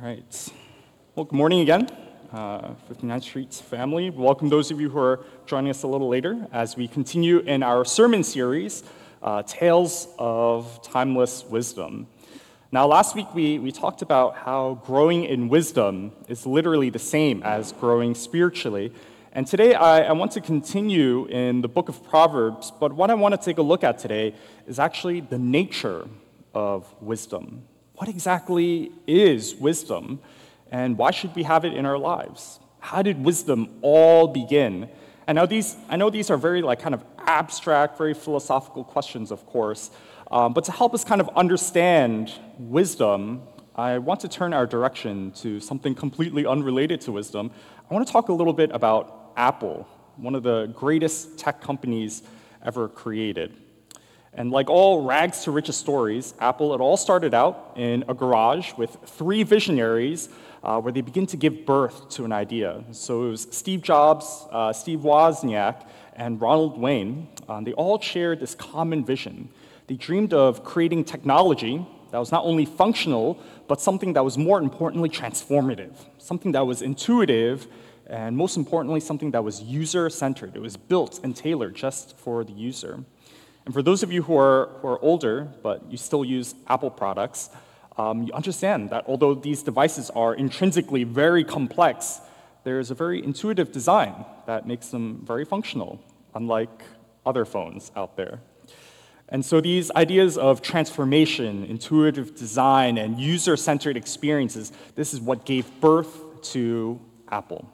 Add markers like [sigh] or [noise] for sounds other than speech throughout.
All right. Well, good morning again, uh, 59th Street family. Welcome those of you who are joining us a little later as we continue in our sermon series, uh, Tales of Timeless Wisdom. Now, last week we, we talked about how growing in wisdom is literally the same as growing spiritually. And today I, I want to continue in the book of Proverbs, but what I want to take a look at today is actually the nature of wisdom. What exactly is wisdom, and why should we have it in our lives? How did wisdom all begin? And now these, I know these are very like kind of abstract, very philosophical questions, of course, um, but to help us kind of understand wisdom, I want to turn our direction to something completely unrelated to wisdom. I want to talk a little bit about Apple, one of the greatest tech companies ever created. And like all rags to riches stories, Apple, it all started out in a garage with three visionaries uh, where they begin to give birth to an idea. So it was Steve Jobs, uh, Steve Wozniak, and Ronald Wayne. Um, they all shared this common vision. They dreamed of creating technology that was not only functional, but something that was more importantly transformative, something that was intuitive, and most importantly, something that was user centered. It was built and tailored just for the user. And for those of you who are, who are older, but you still use Apple products, um, you understand that although these devices are intrinsically very complex, there's a very intuitive design that makes them very functional, unlike other phones out there. And so these ideas of transformation, intuitive design, and user centered experiences, this is what gave birth to Apple.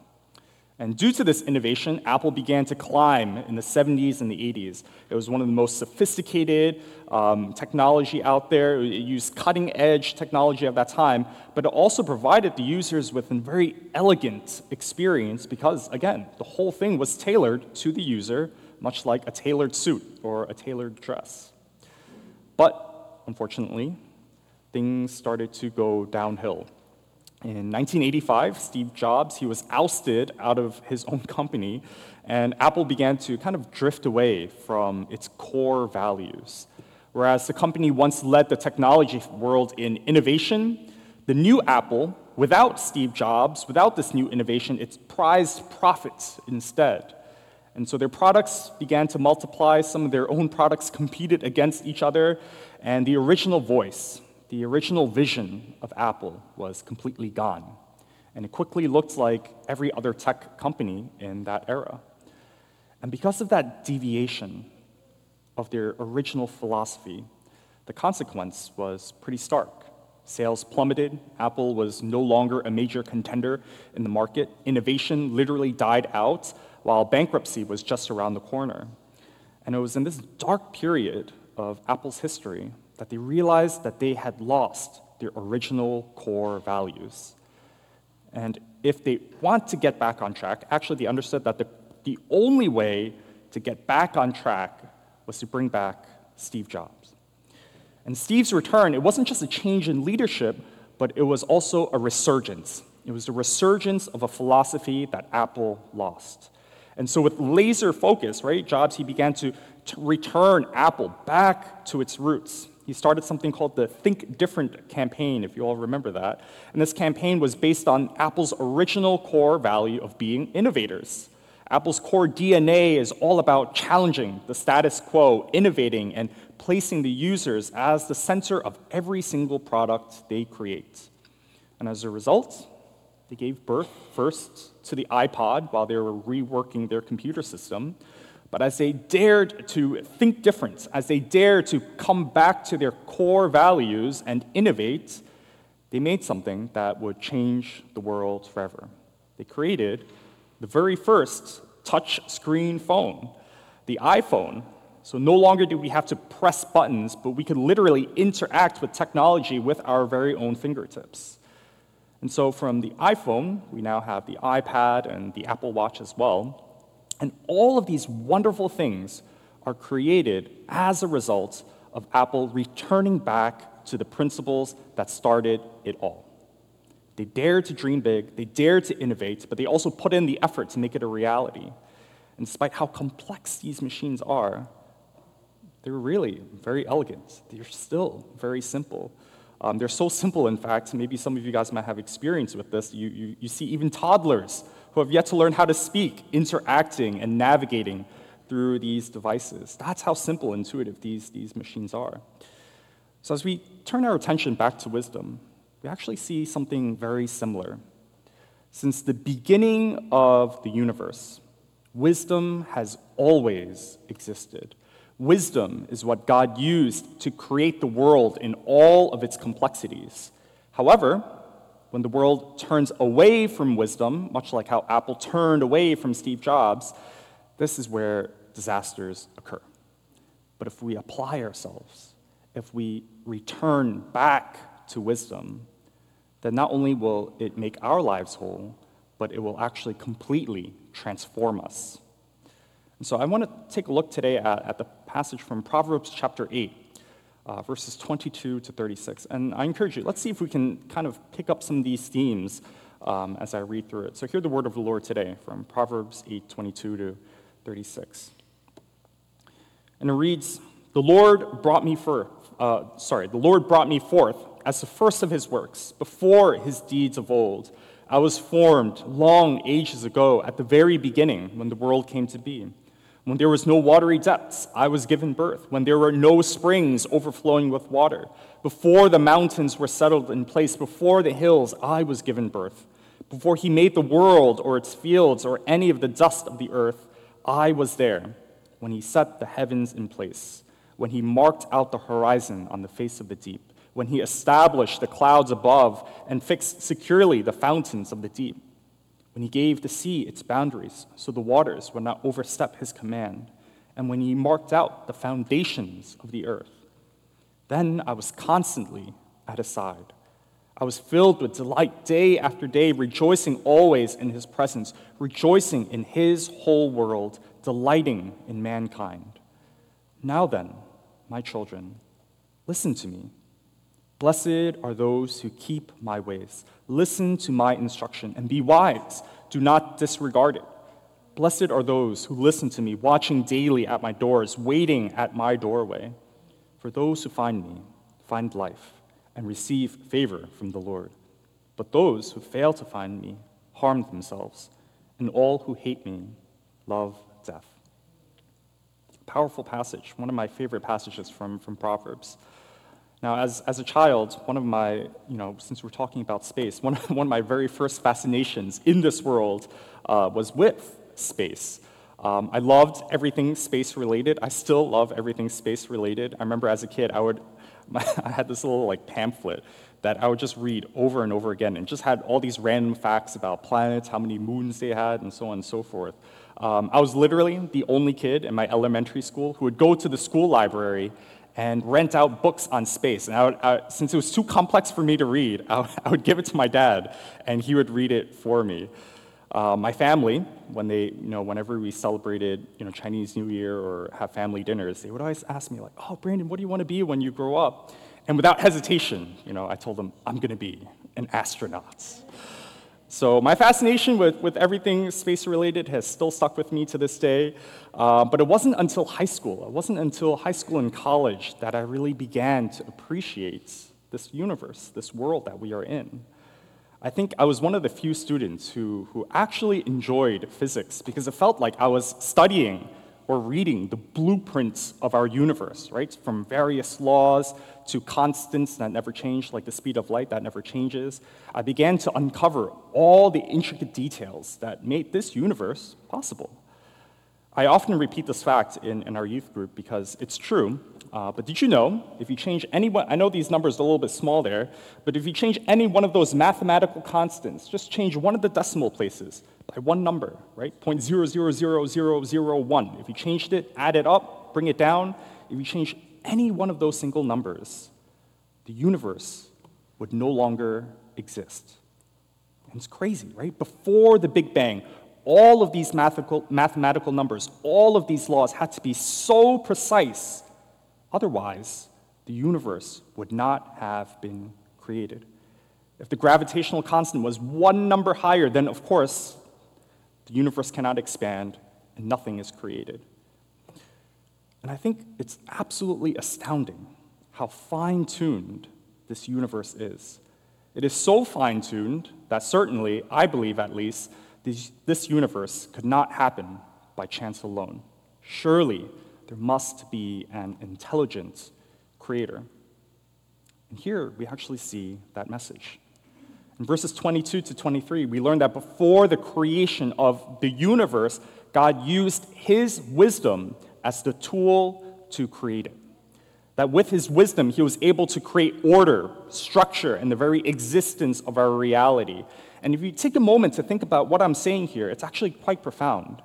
And due to this innovation, Apple began to climb in the 70s and the 80s. It was one of the most sophisticated um, technology out there. It used cutting edge technology of that time, but it also provided the users with a very elegant experience because, again, the whole thing was tailored to the user, much like a tailored suit or a tailored dress. But unfortunately, things started to go downhill. In 1985, Steve Jobs, he was ousted out of his own company, and Apple began to kind of drift away from its core values. Whereas the company once led the technology world in innovation, the new Apple, without Steve Jobs, without this new innovation, it's prized profits instead. And so their products began to multiply, some of their own products competed against each other, and the original voice, the original vision of Apple was completely gone. And it quickly looked like every other tech company in that era. And because of that deviation of their original philosophy, the consequence was pretty stark. Sales plummeted. Apple was no longer a major contender in the market. Innovation literally died out, while bankruptcy was just around the corner. And it was in this dark period of Apple's history that they realized that they had lost their original core values. And if they want to get back on track, actually, they understood that the, the only way to get back on track was to bring back Steve Jobs. And Steve's return, it wasn't just a change in leadership, but it was also a resurgence. It was the resurgence of a philosophy that Apple lost. And so, with laser focus, right, Jobs, he began to, to return Apple back to its roots. He started something called the Think Different campaign, if you all remember that. And this campaign was based on Apple's original core value of being innovators. Apple's core DNA is all about challenging the status quo, innovating, and placing the users as the center of every single product they create. And as a result, they gave birth first to the iPod while they were reworking their computer system. But as they dared to think different, as they dared to come back to their core values and innovate, they made something that would change the world forever. They created the very first touch screen phone, the iPhone. So no longer do we have to press buttons, but we could literally interact with technology with our very own fingertips. And so from the iPhone, we now have the iPad and the Apple Watch as well. And all of these wonderful things are created as a result of Apple returning back to the principles that started it all. They dared to dream big, they dared to innovate, but they also put in the effort to make it a reality. And despite how complex these machines are, they're really very elegant. They're still very simple. Um, they're so simple, in fact, maybe some of you guys might have experience with this. You, you, you see even toddlers who have yet to learn how to speak, interacting and navigating through these devices. That's how simple, and intuitive these, these machines are. So, as we turn our attention back to wisdom, we actually see something very similar. Since the beginning of the universe, wisdom has always existed. Wisdom is what God used to create the world in all of its complexities. However, when the world turns away from wisdom, much like how Apple turned away from Steve Jobs, this is where disasters occur. But if we apply ourselves, if we return back to wisdom, then not only will it make our lives whole, but it will actually completely transform us. And so I want to take a look today at, at the passage from Proverbs chapter 8, uh, verses 22 to 36. And I encourage you, let's see if we can kind of pick up some of these themes um, as I read through it. So hear the word of the Lord today from Proverbs 8, 22 to 36. And it reads, The Lord brought me forth, uh, sorry, the Lord brought me forth as the first of his works, before his deeds of old. I was formed long ages ago, at the very beginning, when the world came to be. When there was no watery depths, I was given birth. When there were no springs overflowing with water, before the mountains were settled in place, before the hills, I was given birth. Before he made the world or its fields or any of the dust of the earth, I was there. When he set the heavens in place, when he marked out the horizon on the face of the deep, when he established the clouds above and fixed securely the fountains of the deep when he gave the sea its boundaries so the waters would not overstep his command, and when he marked out the foundations of the earth. Then I was constantly at his side. I was filled with delight day after day, rejoicing always in his presence, rejoicing in his whole world, delighting in mankind. Now then, my children, listen to me. Blessed are those who keep my ways. Listen to my instruction and be wise. Do not disregard it. Blessed are those who listen to me, watching daily at my doors, waiting at my doorway. For those who find me find life and receive favor from the Lord. But those who fail to find me harm themselves, and all who hate me love death. Powerful passage, one of my favorite passages from, from Proverbs. Now, as, as a child, one of my, you know, since we're talking about space, one, [laughs] one of my very first fascinations in this world uh, was with space. Um, I loved everything space related. I still love everything space related. I remember as a kid, I would, [laughs] I had this little like pamphlet that I would just read over and over again and just had all these random facts about planets, how many moons they had, and so on and so forth. Um, I was literally the only kid in my elementary school who would go to the school library and rent out books on space. And I would, I, since it was too complex for me to read, [laughs] I would, I would, give it to my dad, and he would read it for me. Uh, my family, when they, you know, whenever we celebrated, you know, Chinese New Year or have family dinners, they would always ask me like, "Oh, Brandon, what do you want to be when you grow up?" And without hesitation, you know, I told them, "I'm going to be an astronaut." So my fascination with, with everything space related has still stuck with me to this day. Uh, but it wasn't until high school, it wasn't until high school and college that I really began to appreciate this universe, this world that we are in. I think I was one of the few students who, who actually enjoyed physics because it felt like I was studying or reading the blueprints of our universe, right? From various laws to constants that never change, like the speed of light that never changes. I began to uncover all the intricate details that made this universe possible. I often repeat this fact in, in our youth group because it's true. Uh, but did you know, if you change any one, I know these numbers are a little bit small there, but if you change any one of those mathematical constants, just change one of the decimal places by one number, right? 0.000001. If you changed it, add it up, bring it down, if you change any one of those single numbers, the universe would no longer exist. And it's crazy, right? Before the Big Bang, all of these mathematical, mathematical numbers, all of these laws had to be so precise. Otherwise, the universe would not have been created. If the gravitational constant was one number higher, then of course, the universe cannot expand and nothing is created. And I think it's absolutely astounding how fine tuned this universe is. It is so fine tuned that certainly, I believe at least, this, this universe could not happen by chance alone. Surely there must be an intelligent creator. And here we actually see that message. In verses 22 to 23, we learn that before the creation of the universe, God used his wisdom as the tool to create it. That with his wisdom, he was able to create order, structure, and the very existence of our reality. And if you take a moment to think about what I'm saying here, it's actually quite profound.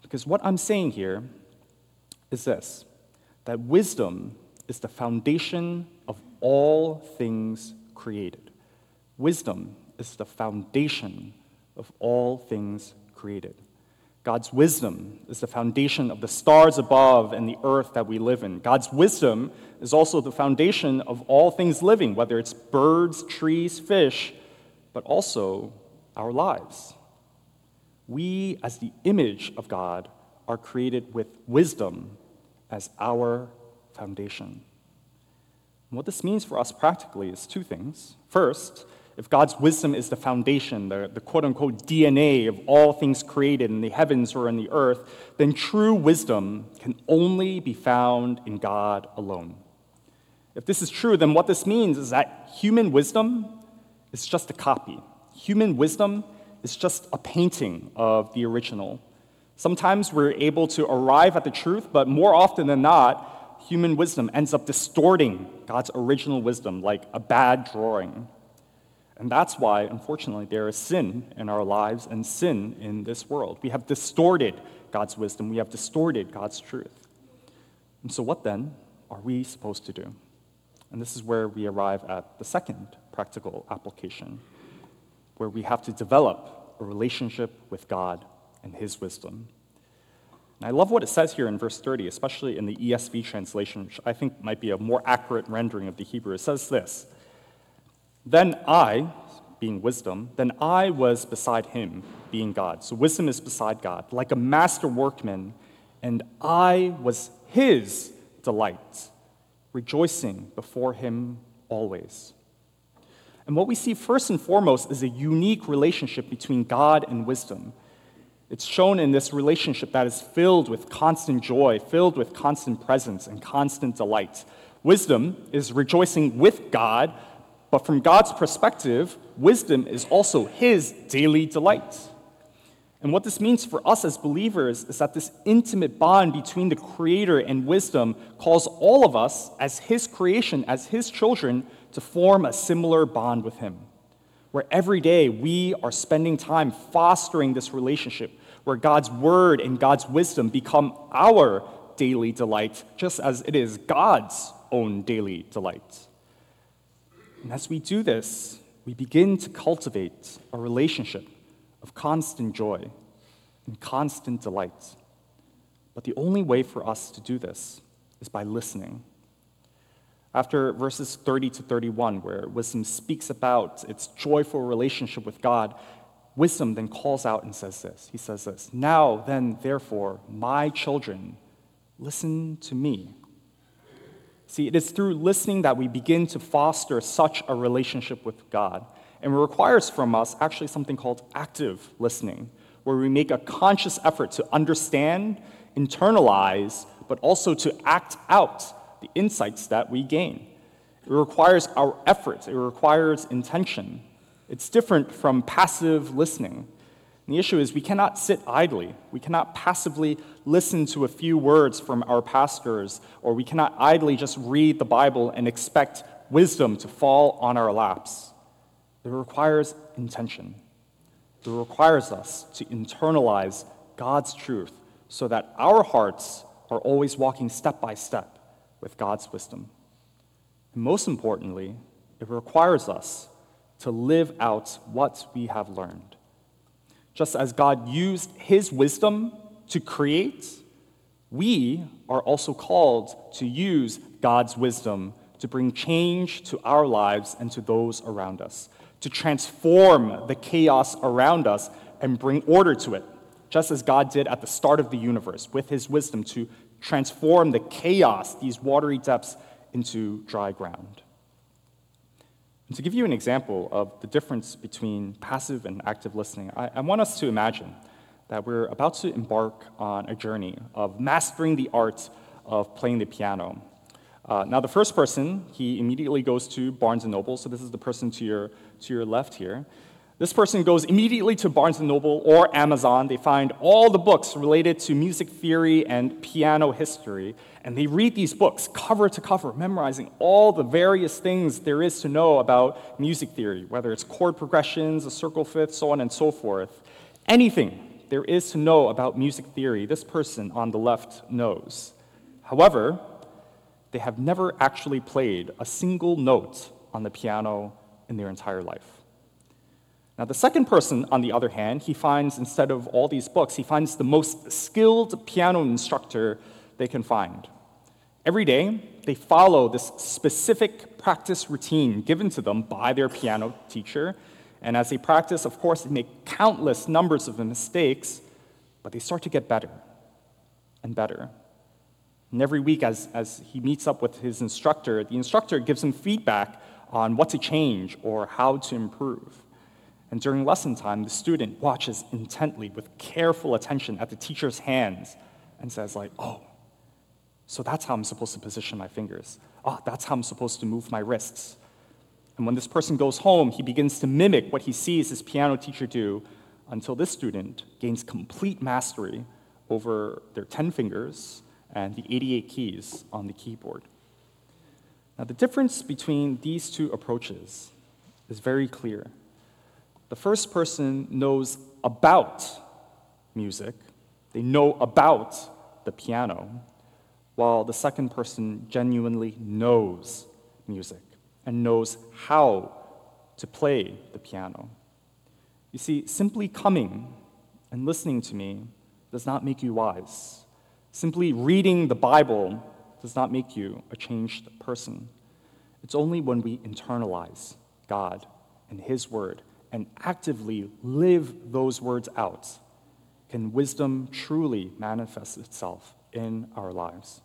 Because what I'm saying here is this that wisdom is the foundation of all things created. Wisdom is the foundation of all things created. God's wisdom is the foundation of the stars above and the earth that we live in. God's wisdom is also the foundation of all things living, whether it's birds, trees, fish, but also our lives. We, as the image of God, are created with wisdom as our foundation. What this means for us practically is two things. First, if God's wisdom is the foundation, the, the quote unquote DNA of all things created in the heavens or in the earth, then true wisdom can only be found in God alone. If this is true, then what this means is that human wisdom is just a copy. Human wisdom is just a painting of the original. Sometimes we're able to arrive at the truth, but more often than not, human wisdom ends up distorting God's original wisdom like a bad drawing. And that's why, unfortunately, there is sin in our lives and sin in this world. We have distorted God's wisdom, we have distorted God's truth. And so, what then are we supposed to do? And this is where we arrive at the second practical application, where we have to develop a relationship with God and His wisdom. And I love what it says here in verse 30, especially in the ESV translation, which I think might be a more accurate rendering of the Hebrew. It says this then I, being wisdom, then I was beside him, being God. So wisdom is beside God, like a master workman, and I was his delight, rejoicing before him always. And what we see first and foremost is a unique relationship between God and wisdom. It's shown in this relationship that is filled with constant joy, filled with constant presence and constant delight. Wisdom is rejoicing with God but from God's perspective, wisdom is also His daily delight. And what this means for us as believers is that this intimate bond between the Creator and wisdom calls all of us, as His creation, as His children, to form a similar bond with Him. Where every day we are spending time fostering this relationship, where God's Word and God's wisdom become our daily delight, just as it is God's own daily delight. And as we do this, we begin to cultivate a relationship of constant joy and constant delight. But the only way for us to do this is by listening. After verses 30 to 31, where wisdom speaks about its joyful relationship with God, wisdom then calls out and says this. He says this Now then, therefore, my children, listen to me. See, it is through listening that we begin to foster such a relationship with God. And it requires from us actually something called active listening, where we make a conscious effort to understand, internalize, but also to act out the insights that we gain. It requires our effort, it requires intention. It's different from passive listening. And the issue is we cannot sit idly. We cannot passively listen to a few words from our pastors, or we cannot idly just read the Bible and expect wisdom to fall on our laps. It requires intention. It requires us to internalize God's truth so that our hearts are always walking step by step with God's wisdom. And most importantly, it requires us to live out what we have learned. Just as God used his wisdom to create, we are also called to use God's wisdom to bring change to our lives and to those around us, to transform the chaos around us and bring order to it, just as God did at the start of the universe with his wisdom to transform the chaos, these watery depths, into dry ground. And to give you an example of the difference between passive and active listening, I, I want us to imagine that we're about to embark on a journey of mastering the art of playing the piano. Uh, now, the first person, he immediately goes to Barnes & Noble, so this is the person to your, to your left here. This person goes immediately to Barnes & Noble or Amazon. They find all the books related to music theory and piano history, and they read these books cover to cover, memorizing all the various things there is to know about music theory, whether it's chord progressions, a circle fifth, so on and so forth. Anything there is to know about music theory, this person on the left knows. However, they have never actually played a single note on the piano in their entire life. Now, the second person, on the other hand, he finds, instead of all these books, he finds the most skilled piano instructor they can find. Every day, they follow this specific practice routine given to them by their piano teacher. And as they practice, of course, they make countless numbers of mistakes, but they start to get better and better. And every week, as, as he meets up with his instructor, the instructor gives him feedback on what to change or how to improve. And during lesson time, the student watches intently with careful attention at the teacher's hands and says, like, oh, so that's how I'm supposed to position my fingers. Oh, that's how I'm supposed to move my wrists. And when this person goes home, he begins to mimic what he sees his piano teacher do until this student gains complete mastery over their 10 fingers and the 88 keys on the keyboard. Now, the difference between these two approaches is very clear. The first person knows about music, they know about the piano, while the second person genuinely knows music and knows how to play the piano. You see, simply coming and listening to me does not make you wise. Simply reading the Bible does not make you a changed person. It's only when we internalize God and His Word and actively live those words out, can wisdom truly manifest itself in our lives.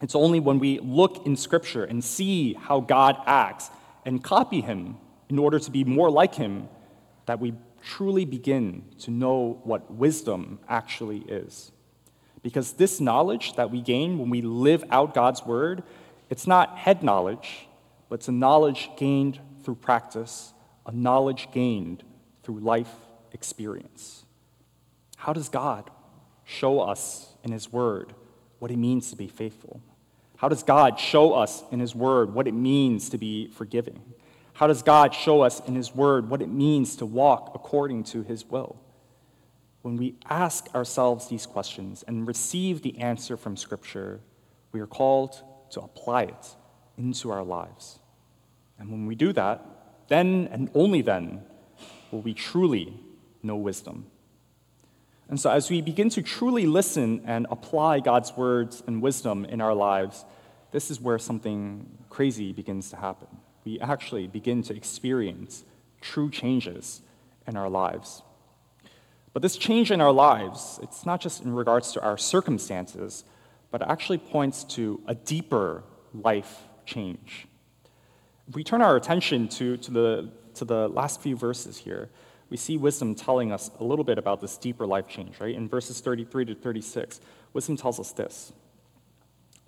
It's only when we look in Scripture and see how God acts and copy Him in order to be more like Him that we truly begin to know what wisdom actually is. Because this knowledge that we gain when we live out God's Word, it's not head knowledge, but it's a knowledge gained through practice a knowledge gained through life experience. How does God show us in His Word what it means to be faithful? How does God show us in His Word what it means to be forgiving? How does God show us in His Word what it means to walk according to His will? When we ask ourselves these questions and receive the answer from Scripture, we are called to apply it into our lives. And when we do that, then and only then will we truly know wisdom. And so, as we begin to truly listen and apply God's words and wisdom in our lives, this is where something crazy begins to happen. We actually begin to experience true changes in our lives. But this change in our lives, it's not just in regards to our circumstances, but actually points to a deeper life change. We turn our attention to, to, the, to the last few verses here, we see wisdom telling us a little bit about this deeper life change, right? In verses 33 to 36, wisdom tells us this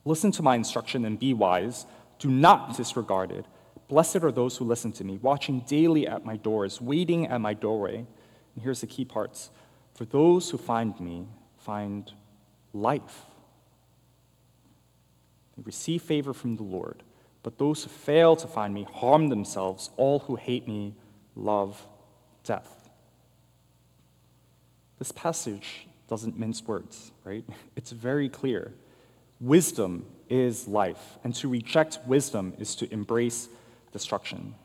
Listen to my instruction and be wise. Do not disregard it. Blessed are those who listen to me, watching daily at my doors, waiting at my doorway. And here's the key parts For those who find me find life. They receive favor from the Lord. But those who fail to find me harm themselves. All who hate me love death. This passage doesn't mince words, right? [laughs] It's very clear. Wisdom is life, and to reject wisdom is to embrace destruction.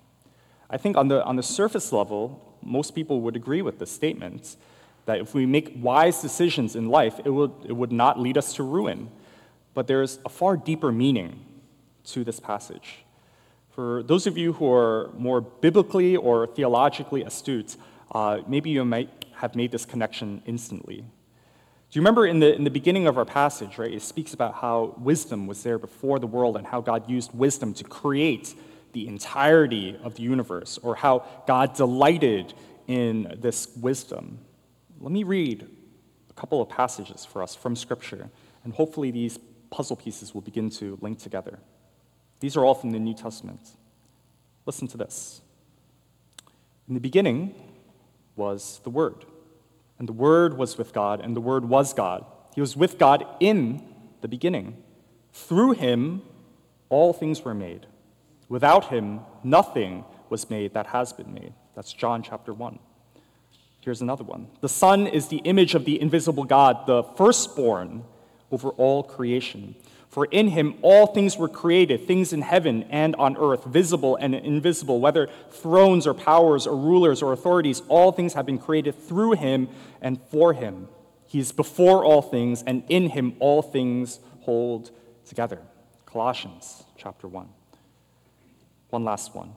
I think on the, on the surface level, most people would agree with this statement that if we make wise decisions in life, it would, it would not lead us to ruin. But there's a far deeper meaning to this passage. For those of you who are more biblically or theologically astute, uh, maybe you might have made this connection instantly. Do you remember in the, in the beginning of our passage, right, it speaks about how wisdom was there before the world and how God used wisdom to create the entirety of the universe or how God delighted in this wisdom. Let me read a couple of passages for us from Scripture, and hopefully these puzzle pieces will begin to link together. These are all from the New Testament. Listen to this. In the beginning was the Word, and the Word was with God, and the Word was God. He was with God in the beginning. Through him, all things were made. Without him, nothing was made that has been made. That's John chapter 1. Here's another one. The Son is the image of the invisible God, the firstborn over all creation. For in him all things were created, things in heaven and on earth, visible and invisible, whether thrones or powers or rulers or authorities, all things have been created through him and for him. He is before all things, and in him all things hold together. Colossians chapter 1. One last one.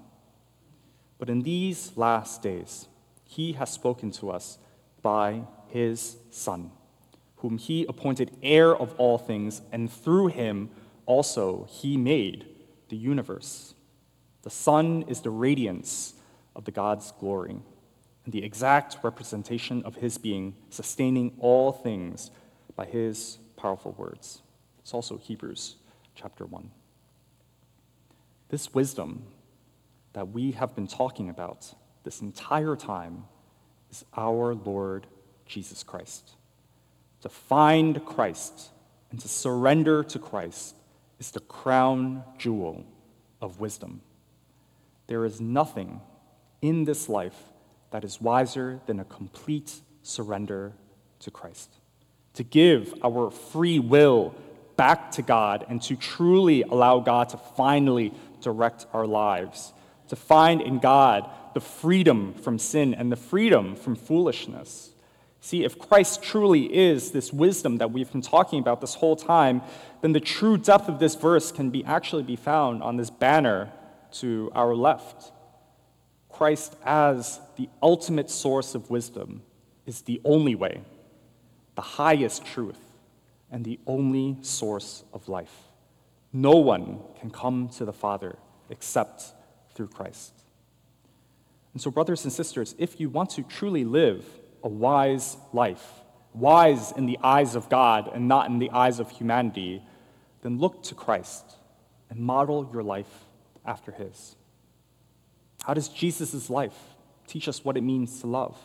But in these last days, he has spoken to us by his Son, whom he appointed heir of all things, and through him also he made the universe. The Son is the radiance of the God's glory and the exact representation of his being, sustaining all things by his powerful words. It's also Hebrews chapter 1. This wisdom that we have been talking about this entire time is our Lord Jesus Christ. To find Christ and to surrender to Christ is the crown jewel of wisdom. There is nothing in this life that is wiser than a complete surrender to Christ. To give our free will back to God and to truly allow God to finally direct our lives. To find in God the freedom from sin and the freedom from foolishness. See, if Christ truly is this wisdom that we've been talking about this whole time, then the true depth of this verse can be actually be found on this banner to our left. Christ as the ultimate source of wisdom is the only way, the highest truth, and the only source of life. No one can come to the Father except through Christ. And so, brothers and sisters, if you want to truly live a wise life, wise in the eyes of God and not in the eyes of humanity, then look to Christ and model your life after His. How does Jesus' life teach us what it means to love?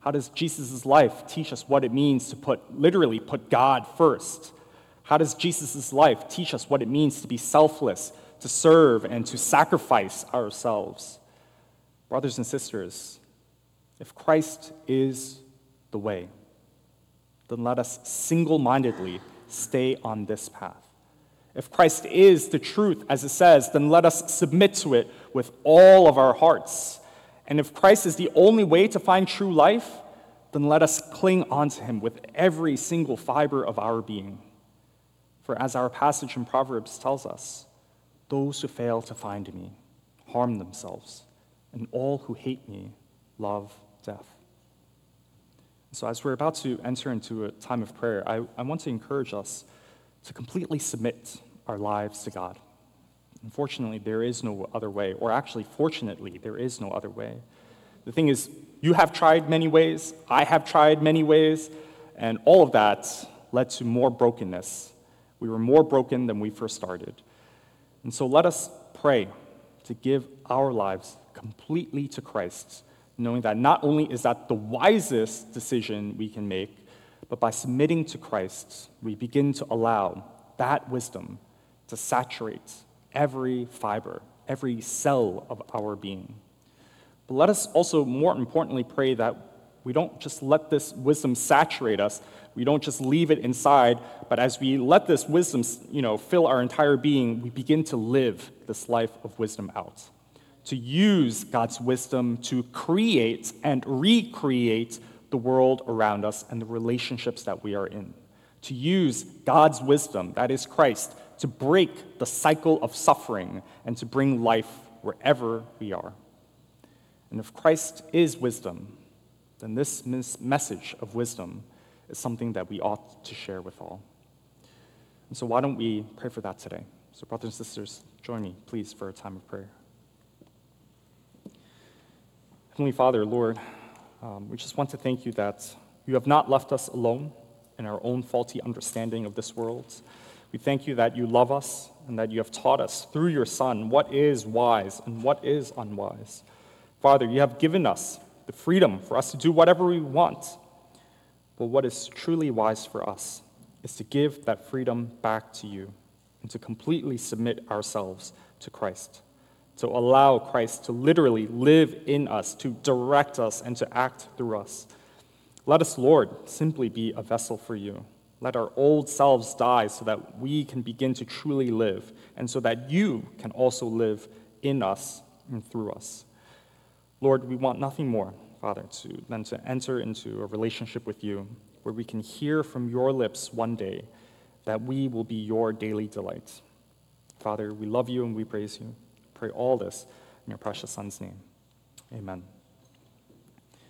How does Jesus' life teach us what it means to put, literally, put God first? How does Jesus' life teach us what it means to be selfless, to serve, and to sacrifice ourselves? Brothers and sisters, if Christ is the way, then let us single mindedly stay on this path. If Christ is the truth, as it says, then let us submit to it with all of our hearts and if Christ is the only way to find true life, then let us cling onto him with every single fiber of our being. For as our passage in Proverbs tells us, those who fail to find me harm themselves, and all who hate me love death. So, as we're about to enter into a time of prayer, I, I want to encourage us to completely submit our lives to God. Unfortunately, there is no other way, or actually, fortunately, there is no other way. The thing is, you have tried many ways, I have tried many ways, and all of that led to more brokenness. We were more broken than we first started. And so let us pray to give our lives completely to Christ, knowing that not only is that the wisest decision we can make, but by submitting to Christ, we begin to allow that wisdom to saturate every fiber, every cell of our being. But let us also, more importantly, pray that we don't just let this wisdom saturate us. We don't just leave it inside, but as we let this wisdom you know, fill our entire being, we begin to live this life of wisdom out. To use God's wisdom to create and recreate the world around us and the relationships that we are in. To use God's wisdom, that is Christ, to break the cycle of suffering and to bring life wherever we are. And if Christ is wisdom, then this message of wisdom is something that we ought to share with all. And so, why don't we pray for that today? So, brothers and sisters, join me, please, for a time of prayer. Heavenly Father, Lord, um, we just want to thank you that you have not left us alone in our own faulty understanding of this world. We thank you that you love us and that you have taught us through your Son what is wise and what is unwise. Father, you have given us the freedom for us to do whatever we want. But what is truly wise for us is to give that freedom back to you and to completely submit ourselves to Christ, to allow Christ to literally live in us, to direct us, and to act through us. Let us, Lord, simply be a vessel for you. Let our old selves die so that we can begin to truly live, and so that you can also live in us and through us. Lord, we want nothing more, Father, to, than to enter into a relationship with you where we can hear from your lips one day that we will be your daily delight. Father, we love you and we praise you. Pray all this in your precious Son's name. Amen.